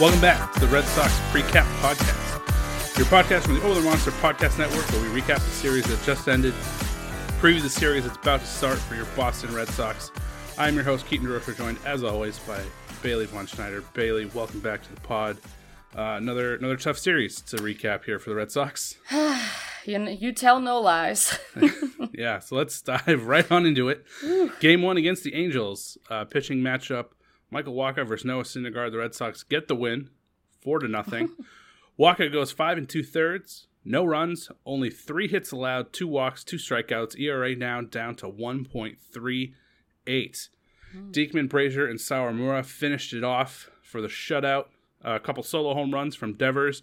Welcome back to the Red Sox Precap Podcast, your podcast from the Over the Monster Podcast Network, where we recap the series that just ended, preview the series that's about to start for your Boston Red Sox. I'm your host, Keaton DeRocher, joined as always by Bailey Von Schneider. Bailey, welcome back to the pod. Uh, another another tough series to recap here for the Red Sox. you, you tell no lies. yeah, so let's dive right on into it. Game one against the Angels, uh, pitching matchup. Michael Wacha versus Noah Syndergaard. The Red Sox get the win, four to nothing. Wacha goes five and two thirds, no runs, only three hits allowed, two walks, two strikeouts. ERA now down to one point three eight. Diekman, Brasier, and Sawamura finished it off for the shutout. a couple solo home runs from Devers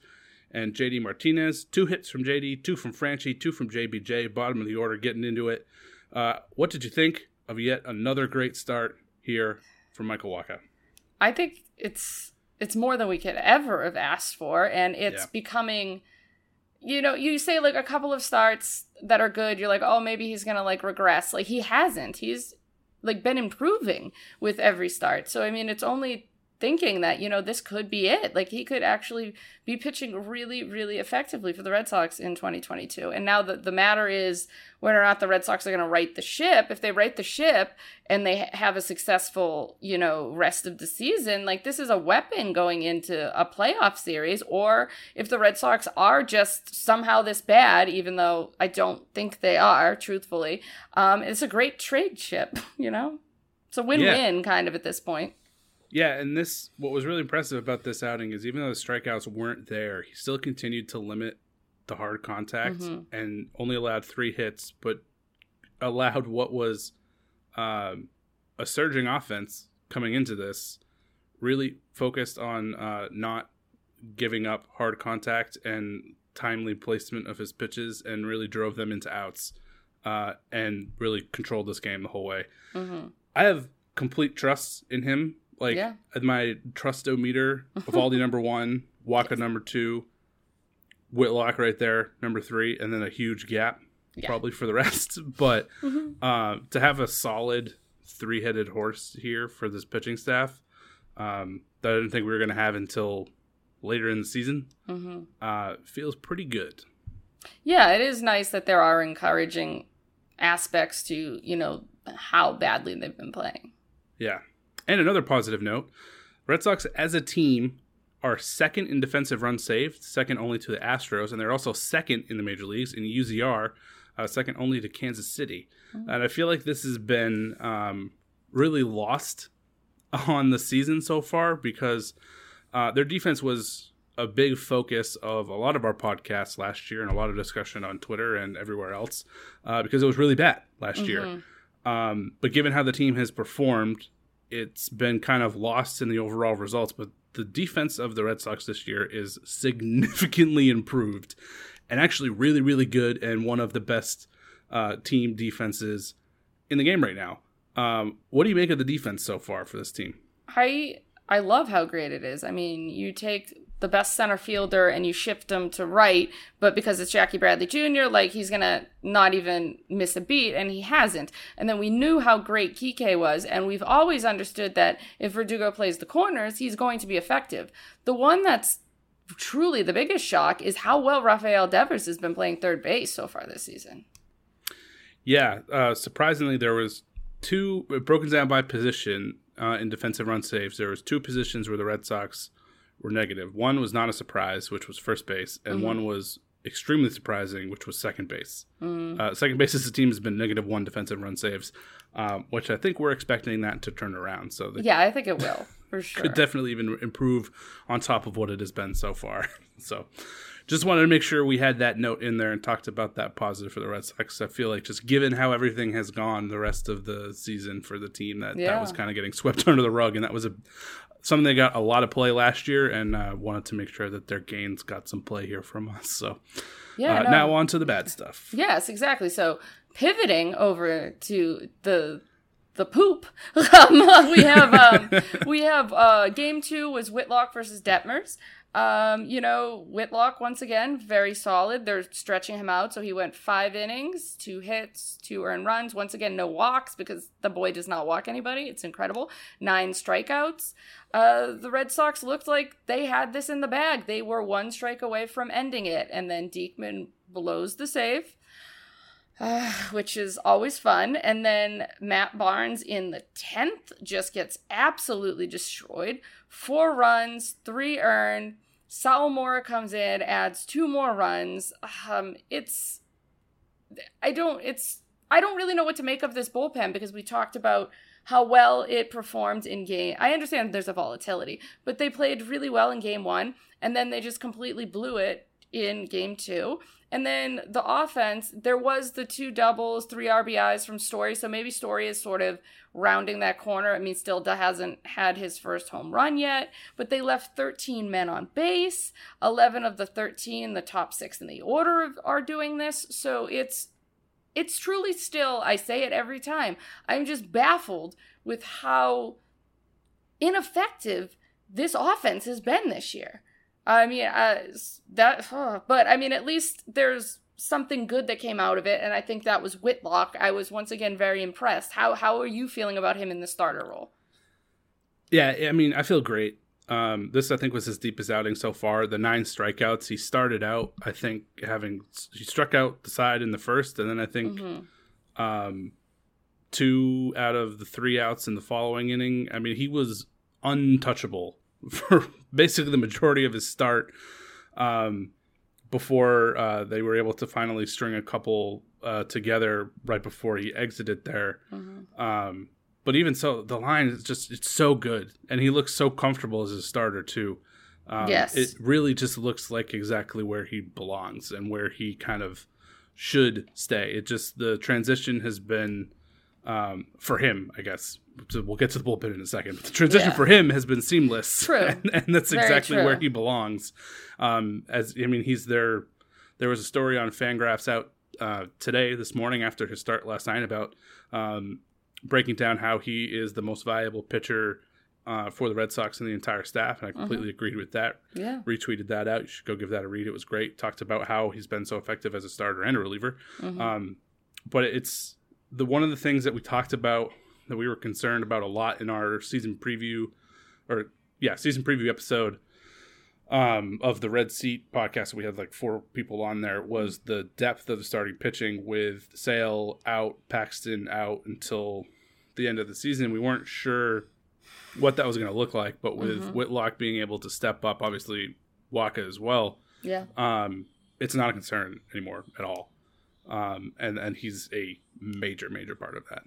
and JD Martinez. Two hits from JD, two from Franchy, two from JBJ. Bottom of the order, getting into it. Uh, what did you think of yet another great start here from Michael Wacha? I think it's it's more than we could ever have asked for, and it's Yeah. becoming. You know, you say like a couple of starts that are good. You're like, oh, maybe he's gonna like regress. Like he hasn't. He's like been improving with every start. So I mean, it's only thinking that you know this could be it. Like he could actually be pitching really, really effectively for the Red Sox in 2022. And now the the matter is whether or not the Red Sox are going to right the ship. If they right the ship and they have a successful, you know, rest of the season, like this is a weapon going into a playoff series. Or if the Red Sox are just somehow this bad, even though I don't think they are, truthfully, um, it's a great trade chip. You know, it's a win-win kind of at this point. Yeah, and this what was really impressive about this outing is even though the strikeouts weren't there, he still continued to limit the hard contact Mhm. and only allowed three hits, but allowed what was um, a surging offense coming into this. Really focused on uh, not giving up hard contact and timely placement of his pitches, and really drove them into outs, uh, and really controlled this game the whole way. hmm I have complete trust in him. Like Yeah. at my trustometer, Eovaldi number one, Wacha number two, Whitlock right there, number three, and then a huge gap Yeah. probably for the rest. But Mhm. uh, to have a solid three headed horse here for this pitching staff um, that I didn't think we were going to have until later in the season hmm uh, feels pretty good. Yeah, it is nice that there are encouraging aspects to, you know, how badly they've been playing. Yeah. And another positive note Red Sox as a team are second in defensive runs saved, second only to the Astros, and they're also second in the major leagues in UZR, uh, second only to Kansas City. And I feel like this has been um, really lost on the season so far because uh, their defense was a big focus of a lot of our podcasts last year and a lot of discussion on Twitter and everywhere else uh, because it was really bad last mm-hmm. year. Um, but given how the team has performed, it's been kind of lost in the overall results. But the defense of the Red Sox this year is significantly improved and actually really, really good and one of the best uh, team defenses in the game right now. Um, what do you make of the defense so far for this team? I I love how great it is. I mean, you take the best center fielder and you shift him to right, but because it's Jackie Bradley Jr., like he's gonna not even miss a beat, and he hasn't. And then we knew how great Kike was, and we've always understood that if Verdugo plays the corners, he's going to be effective. The one that's truly the biggest shock is how well Rafael Devers has been playing third base so far this season. Yeah, uh, surprisingly, there was two broken down by position uh, in defensive run saves. There was two positions where the Red Sox were negative. One was not a surprise, which was first base, and mm-hmm. one was extremely surprising, which was second base. Mm. Uh, second base as a team has been negative one defensive run saves, um, which I think we're expecting that to turn around. So yeah, I think it will for sure. Could definitely even improve on top of what it has been so far. so just wanted to make sure we had that note in there and talked about that positive for the Red Sox. I feel like just given how everything has gone the rest of the season for the team, that yeah. that was kind of getting swept under the rug, and that was a something they got a lot of play last year, and uh, wanted to make sure that their gains got some play here from us. So yeah, uh, no. now on to the bad stuff. Yes, exactly. So pivoting over to the the poop. Um, we have um, we have uh, game two was Whitlock versus Detmers. Um, you know, Whitlock once again very solid. They're stretching him out, so he went five innings, two hits, two earned runs. Once again, no walks because the boy does not walk anybody. It's incredible. Nine strikeouts. Uh, the Red Sox looked like they had this in the bag. They were one strike away from ending it, and then Diekman blows the save. Uh, which is always fun. And then Matt Barnes in the 10th just gets absolutely destroyed. Four runs, three earned, Sawamura comes in, adds two more runs. Um, it's I don't it's I don't really know what to make of this bullpen because we talked about how well it performed in game. I understand there's a volatility, but they played really well in game 1 and then they just completely blew it in game 2. And then the offense, there was the two doubles, three RBIs from Story. So maybe Story is sort of rounding that corner. I mean, still hasn't had his first home run yet, but they left 13 men on base. 11 of the 13, the top six in the order, are doing this. So it's it's truly still, I say it every time, I'm just baffled with how ineffective this offense has been this year. I mean, uh, that, but I mean, at least there's something good that came out of it, and I think that was Whitlock. I was once again very impressed. How how are you feeling about him in the starter role? Yeah, I mean, I feel great. Um, this I think was his deepest outing so far. The nine strikeouts. He started out, I think, having he struck out the side in the first, and then I think mm-hmm. um, two out of the three outs in the following inning. I mean, he was untouchable for basically the majority of his start. Um, before uh, they were able to finally string a couple uh, together right before he exited there. Mm-hmm. Um, but even so, the line is just it's so good, and he looks so comfortable as a starter too. Um, yes, it really just looks like exactly where he belongs and where he kind of should stay. It just the transition has been um, for him, I guess. So we'll get to the bullpen in a second. But the transition yeah. for him has been seamless. True, and, and that's Very exactly true. where he belongs. Um, as I mean, he's there. There was a story on Fangraphs out uh, today, this morning after his start last night about um, breaking down how he is the most valuable pitcher uh, for the Red Sox and the entire staff, and I completely mm-hmm. agreed with that. Yeah, retweeted that out. You should go give that a read. It was great. Talked about how he's been so effective as a starter and a reliever. Mm-hmm. Um, but it's the one of the things that we talked about that we were concerned about a lot in our season preview, or yeah, season preview episode um, of the Red Seat podcast. We had like four people on there. Was the depth of the starting pitching with Sale out, Paxton out until the end of the season. We weren't sure what that was going to look like, but with mm-hmm. Whitlock being able to step up, obviously Wacha as well. Yeah. Um, it's not a concern anymore at all. Um, and and he's a major major part of that.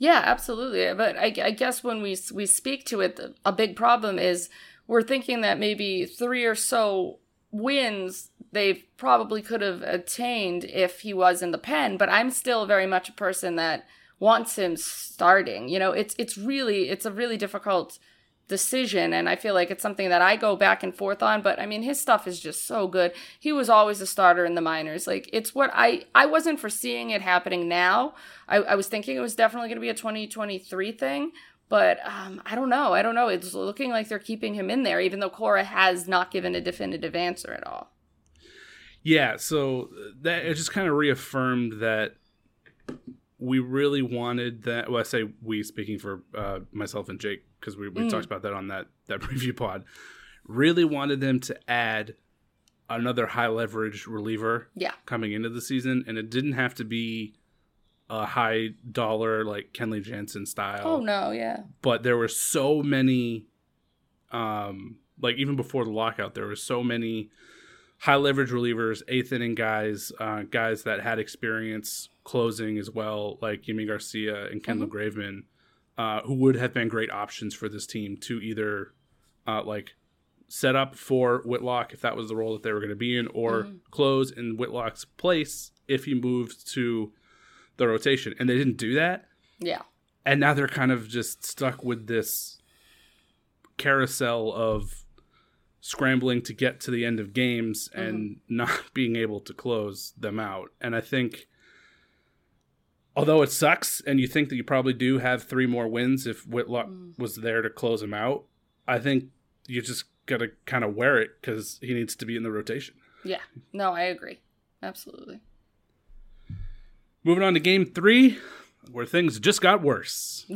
Yeah, absolutely. Uh, but I, I guess when we we speak to it, a big problem is we're thinking that maybe three or so wins they probably could have attained if he was in the pen, but I'm still very much a person that wants him starting. You know, it's it's really it's a really difficult decision and I feel like it's something that I go back and forth on, but I mean his stuff is just so good. He was always a starter in the minors. Like it's what I I wasn't foreseeing it happening now. I, I was thinking it was definitely gonna be a 2023 thing, but um, I don't know. I don't know. It's looking like they're keeping him in there, even though Cora has not given a definitive answer at all. Yeah, so that it just kind of reaffirmed that we really wanted that. Well, I say we, speaking for uh, myself and Jake, because we, we mm. talked about that on that that preview pod. Really wanted them to add another high leverage reliever. Yeah. coming into the season, and it didn't have to be a high dollar like Kenley Jansen style. Oh no, yeah. But there were so many um like even before the lockout there were so many high leverage relievers, eighth inning guys, uh, guys that had experience closing as well, like Yimi Garcia and Kendall mm-hmm. Graveman, uh, who would have been great options for this team to either uh, like set up for Whitlock if that was the role that they were going to be in, or mm-hmm. close in Whitlock's place if he moved to the rotation, and they didn't do that. Yeah. And now they're kind of just stuck with this carousel of scrambling to get to the end of games mm-hmm. and not being able to close them out. And I think although it sucks and you think that you probably do have three more wins if Whitlock mm. was there to close them out, I think you just got to kind of wear it cuz he needs to be in the rotation. Yeah. No, I agree. Absolutely. Moving on to game three, where things just got worse.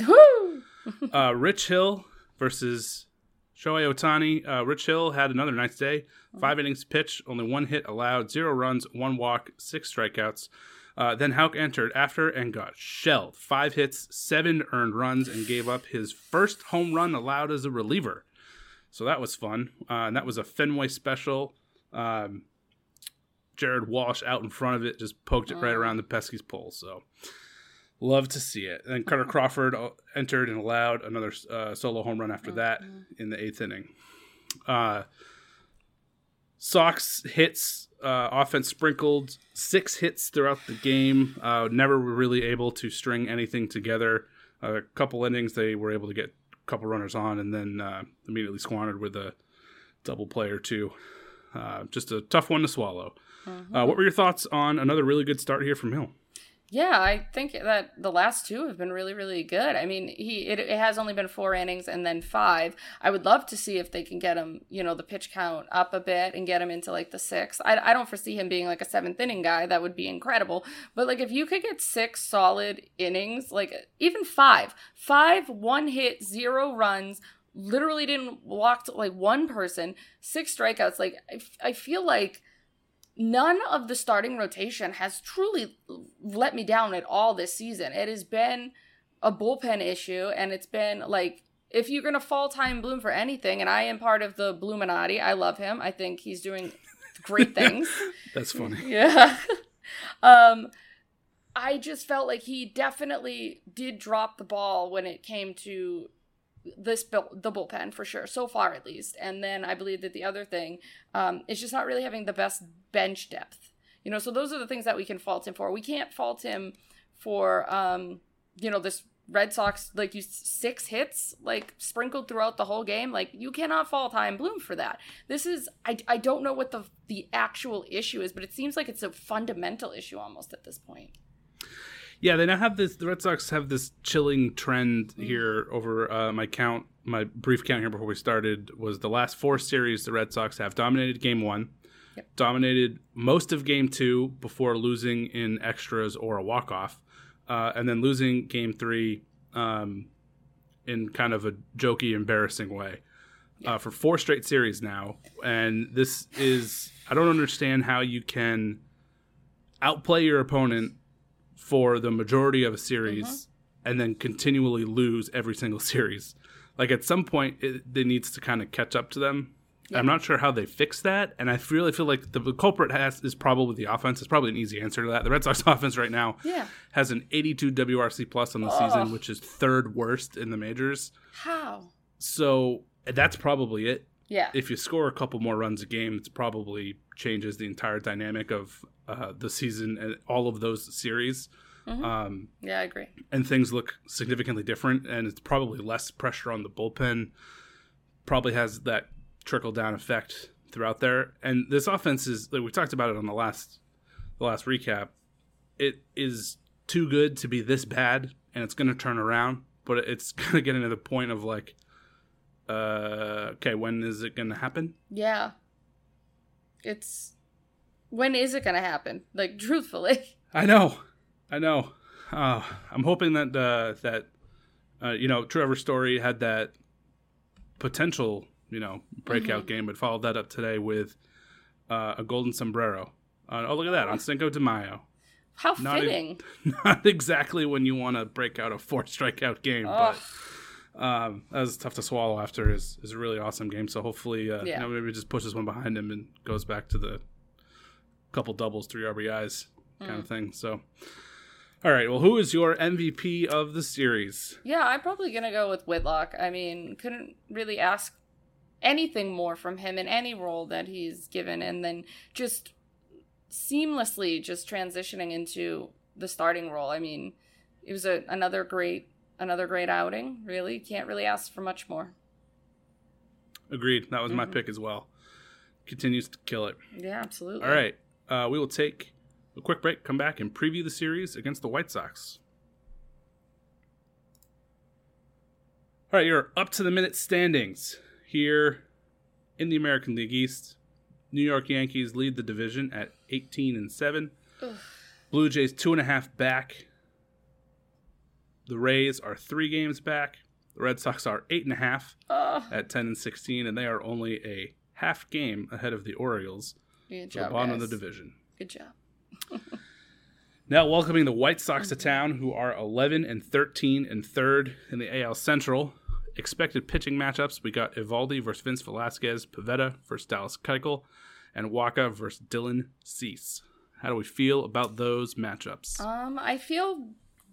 uh, Rich Hill versus Shohei Ohtani. Uh, Rich Hill had another nice day. Five innings pitched, only one hit allowed, zero runs, one walk, six strikeouts. Uh, then Houck entered after and got shelled. Five hits, seven earned runs, and gave up his first home run allowed as a reliever. So that was fun. Uh, and that was a Fenway special. Um, Jared Walsh out in front of it, just poked it right around the Pesky's pole. So love to see it. And Kutter Crawford uh, entered and allowed another uh, solo home run after that in the eighth inning. Uh, Sox hits, uh, offense sprinkled, six hits throughout the game. Uh, never really able to string anything together. A couple innings, they were able to get a couple runners on, and then uh, immediately squandered with a double play or two. Uh, just a tough one to swallow. Mm-hmm. Uh, what were your thoughts on another really good start here from Hill? Yeah, I think that the last two have been really, really good. I mean, he it, it, has only been four innings and then five. I would love to see if they can get him, you know, the pitch count up a bit and get him into like the sixth. I, I don't foresee him being like a seventh inning guy. That would be incredible. But like if you could get six solid innings, like even five, five, one hit, zero runs, literally didn't walk to, like one person, six strikeouts. Like I, I feel like none of the starting rotation has truly let me down at all this season. It has been a bullpen issue, and it's been like if you're gonna fall Chaim Bloom for anything, and I am part of the Bloominati, I love him. I think he's doing great things. That's funny. Yeah. um, I just felt like he definitely did drop the ball when it came to this the bullpen for sure so far at least. And then i believe that the other thing um, is just not really having the best bench depth. You know so those are the things that we can fault him for. We can't fault him for um, you know this red sox like you six hits like sprinkled throughout the whole game. Like you cannot fault and Bloom for that. This is I, I don't know what the the actual issue is but it seems like it's a fundamental issue almost at this point yeah, they now have this. The Red Sox have this chilling trend here over uh, my count. My brief count here before we started was the last four series the Red Sox have dominated Game One, yep. dominated most of Game Two before losing in extras or a walk off, uh, and then losing Game Three um, in kind of a jokey, embarrassing way. Uh, for four straight series now, and this is I don't understand how you can outplay your opponent for the majority of a series mm-hmm. and then continually lose every single series. Like at some point, it, it needs to kind of catch up to them. Yeah. I'm not sure how they fix that, and I really feel like the, the, culprit has is probably the offense. It's probably an easy answer to that. The Red Sox offense right now yeah. has an 82 WRC plus on the season, which is third worst in the majors. How? So that's probably it. Yeah. if you score a couple more runs a game, it probably changes the entire dynamic of uh, the season and all of those series. Mhm. Um, yeah, I agree. and things look significantly different, and it's probably less pressure on the bullpen. Probably has that trickle down effect throughout there. And this offense is like we talked about it on the last the last recap. It is too good to be this bad, and it's going to turn around. But it's going to get to the point of like, uh, okay, when is it going to happen? Yeah. It's when is it gonna happen? Like truthfully. I know, I know. Uh, I'm hoping that uh, that uh, you know Trevor Story had that potential you know breakout game, but followed that up today with uh, a golden sombrero. Uh, oh, look at that on Cinco de Mayo. How Not e- fitting. Not exactly when you want to break out a four strikeout game, Ugh. but um, that was tough to swallow after his, his really awesome game. So hopefully, uh, Yeah. you know, maybe just pushes one behind him and goes back to the couple doubles, three RBIs kind Mm. of thing. So, all right. Well, who is your MVP of the series? Yeah, I'm probably gonna go with Whitlock. I mean, couldn't really ask anything more from him in any role that he's given, and then just seamlessly just transitioning into the starting role. I mean, it was a, another great another great outing. Really, can't really ask for much more. Agreed. That was my Mhm. pick as well. Continues to kill it. Yeah, absolutely. All right. Uh, we will take a quick break, come back, and preview the series against the White Sox. All right, you're up to the minute standings here in the American League East. New York Yankees lead the division at 18 and 7. Ugh. Blue Jays two and a half back. The Rays are three games back. The Red Sox are eight and a half Oh, at 10 and 16, and they are only a half game ahead of the Orioles good job, bottom of the division. Good job. Now welcoming the White Sox to town, who are 11 and 13 and third in the AL Central. Expected pitching matchups: we got Eovaldi versus Vince Velasquez, Pivetta versus Dallas Keuchel, and Wacha versus Dylan Cease. How do we feel about those matchups? Um, I feel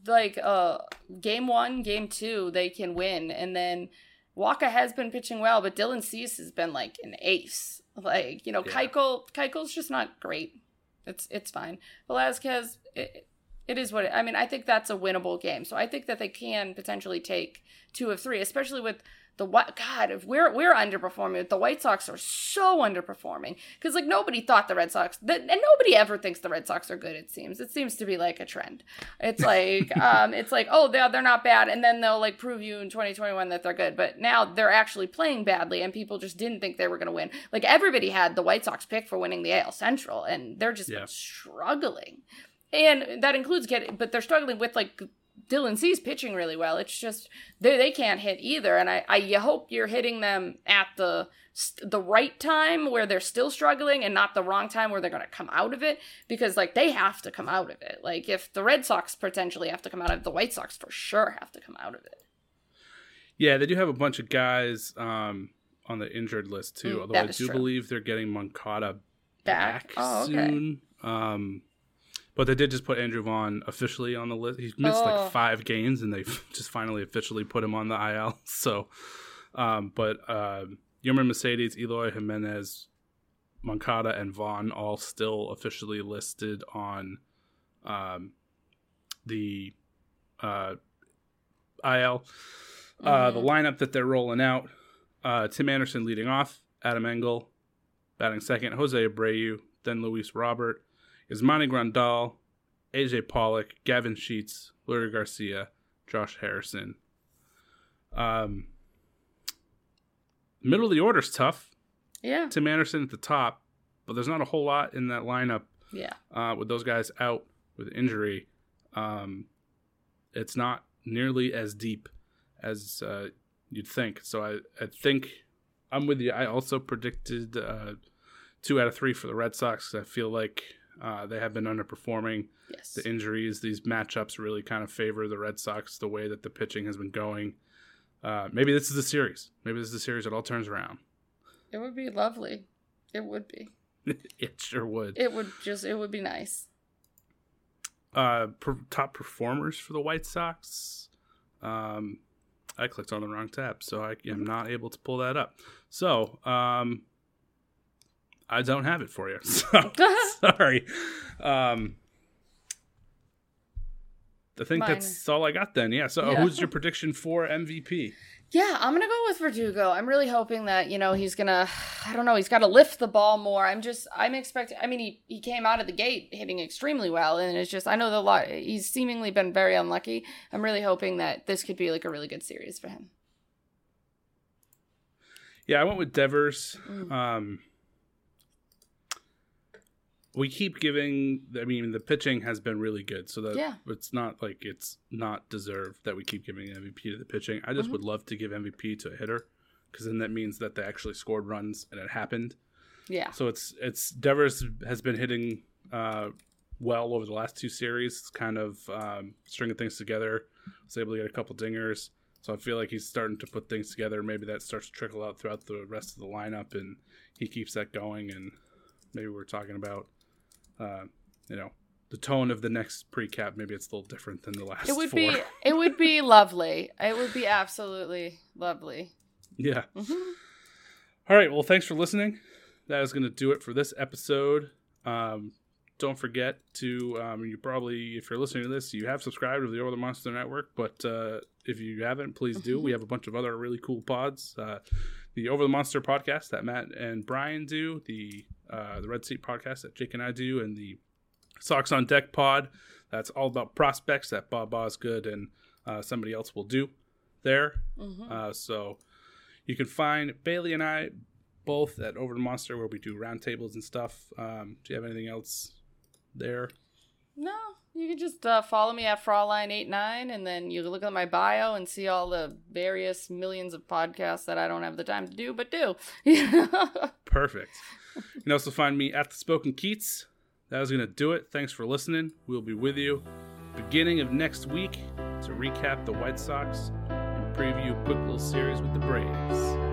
like uh game one, game two, they can win, and then Wacha has been pitching well, but Dylan Cease has been like an ace. Like you know, Yeah. Keuchel's just not great. It's it's fine. Velasquez, it, it is what it, I mean. I think that's a winnable game, so I think that they can potentially take two of three, especially with the what God, if we're we're underperforming, the White Sox are so underperforming because like nobody thought the Red Sox, that, and nobody ever thinks the Red Sox are good. It seems it seems to be like a trend. It's like um, it's like oh they're they're not bad, and then they'll like prove you in 2021 that they're good. But now they're actually playing badly, and people just didn't think they were going to win. Like everybody had the White Sox pick for winning the AL Central, and they're just Yeah. struggling, and that includes getting, but they're struggling with like Dylan Cease pitching really well. It's just they they can't hit either, and I I you hope you're hitting them at the the right time where they're still struggling, and not the wrong time where they're going to come out of it because like they have to come out of it. Like if the Red Sox potentially have to come out of it, the White Sox for sure have to come out of it. Yeah, they do have a bunch of guys um, on the injured list too. Mm, although I do true. believe they're getting Moncada Back. back, Oh, okay. soon. Um, but they did just put Andrew Vaughn officially on the list. He's missed Oh. like five games, and they just finally officially put him on the IL. So, um, but Yerman Mercedes, Eloy Jimenez, Moncada, and Vaughn all still officially listed on um, the uh, IL. Uh, the lineup that they're rolling out: uh, Tim Anderson leading off, Adam Engel batting second, Jose Abreu, then Luis Robert, Yasmani Grandal, AJ Pollock, Gavin Sheets, Leury Garcia, Josh Harrison. Um, middle of the order's tough. Yeah. Tim Anderson at the top, but there's not a whole lot in that lineup Yeah. uh, with those guys out with injury. Um, it's not nearly as deep as uh, you'd think. So I, I think I'm with you. I also predicted uh, two out of three for the Red Sox. I feel like uh, they have been underperforming. Yes. The injuries, these matchups really kind of favor the Red Sox the way that the pitching has been going. Uh, maybe this is the series. Maybe this is the series that all turns around. It would be lovely. It would be. it sure would. It would just. It would be nice. uh per, top performers for the White Sox. Um, I clicked on the wrong tab, so I am not able to pull that up. So, um, I don't have it for you. So, sorry. Um, I think Mine. that's all I got then. Yeah. So, Yeah. who's your prediction for MVP? Yeah, I'm gonna go with Verdugo. I'm really hoping that you know he's gonna. I don't know. He's got to lift the ball more. I'm just. I'm expecting. I mean, he he came out of the gate hitting extremely well, and it's just. I know the lot. He's seemingly been very unlucky. I'm really hoping that this could be like a really good series for him. Yeah, I went with Devers. Mm. Um, we keep giving. I mean, the pitching has been really good, so that Yeah. it's not like it's not deserved that we keep giving MVP to the pitching. I just Mhm. would love to give MVP to a hitter because then that means that they actually scored runs and it happened. Yeah. So it's it's Devers has been hitting uh, well over the last two series, It's kind of um, stringing things together. Was able to get a couple dingers, so I feel like he's starting to put things together. Maybe that starts to trickle out throughout the rest of the lineup, and he keeps that going. And maybe we're talking about, uh, you know, the tone of the next pre-cap. Maybe it's a little different than the last. It would four. be. It would be lovely. It would be absolutely lovely. yeah. Mhm. All right. Well, thanks for listening. That is going to do it for this episode. Um, don't forget to, um, you probably, if you're listening to this, you have subscribed to the Over the Monster Network. But uh, if you haven't, please do. We have a bunch of other really cool pods. Uh, the Over the Monster podcast that Matt and Brian do, the uh, the Red Seat podcast that Jake and I do, and the Socks on Deck pod. That's all about prospects that Bob Osgood and uh, somebody else will do there. Mhm. Uh, so you can find Bailey and I both at Over the Monster where we do roundtables and stuff. Um, do you have anything else there? No, you can just uh, follow me at Fraulein89 and then you can look at my bio and see all the various millions of podcasts that I don't have the time to do, but do. Perfect. you can also find me at the Spoken Keats. That is going to do it. Thanks for listening. We'll be with you beginning of next week to recap the White Sox and preview a quick little series with the Braves.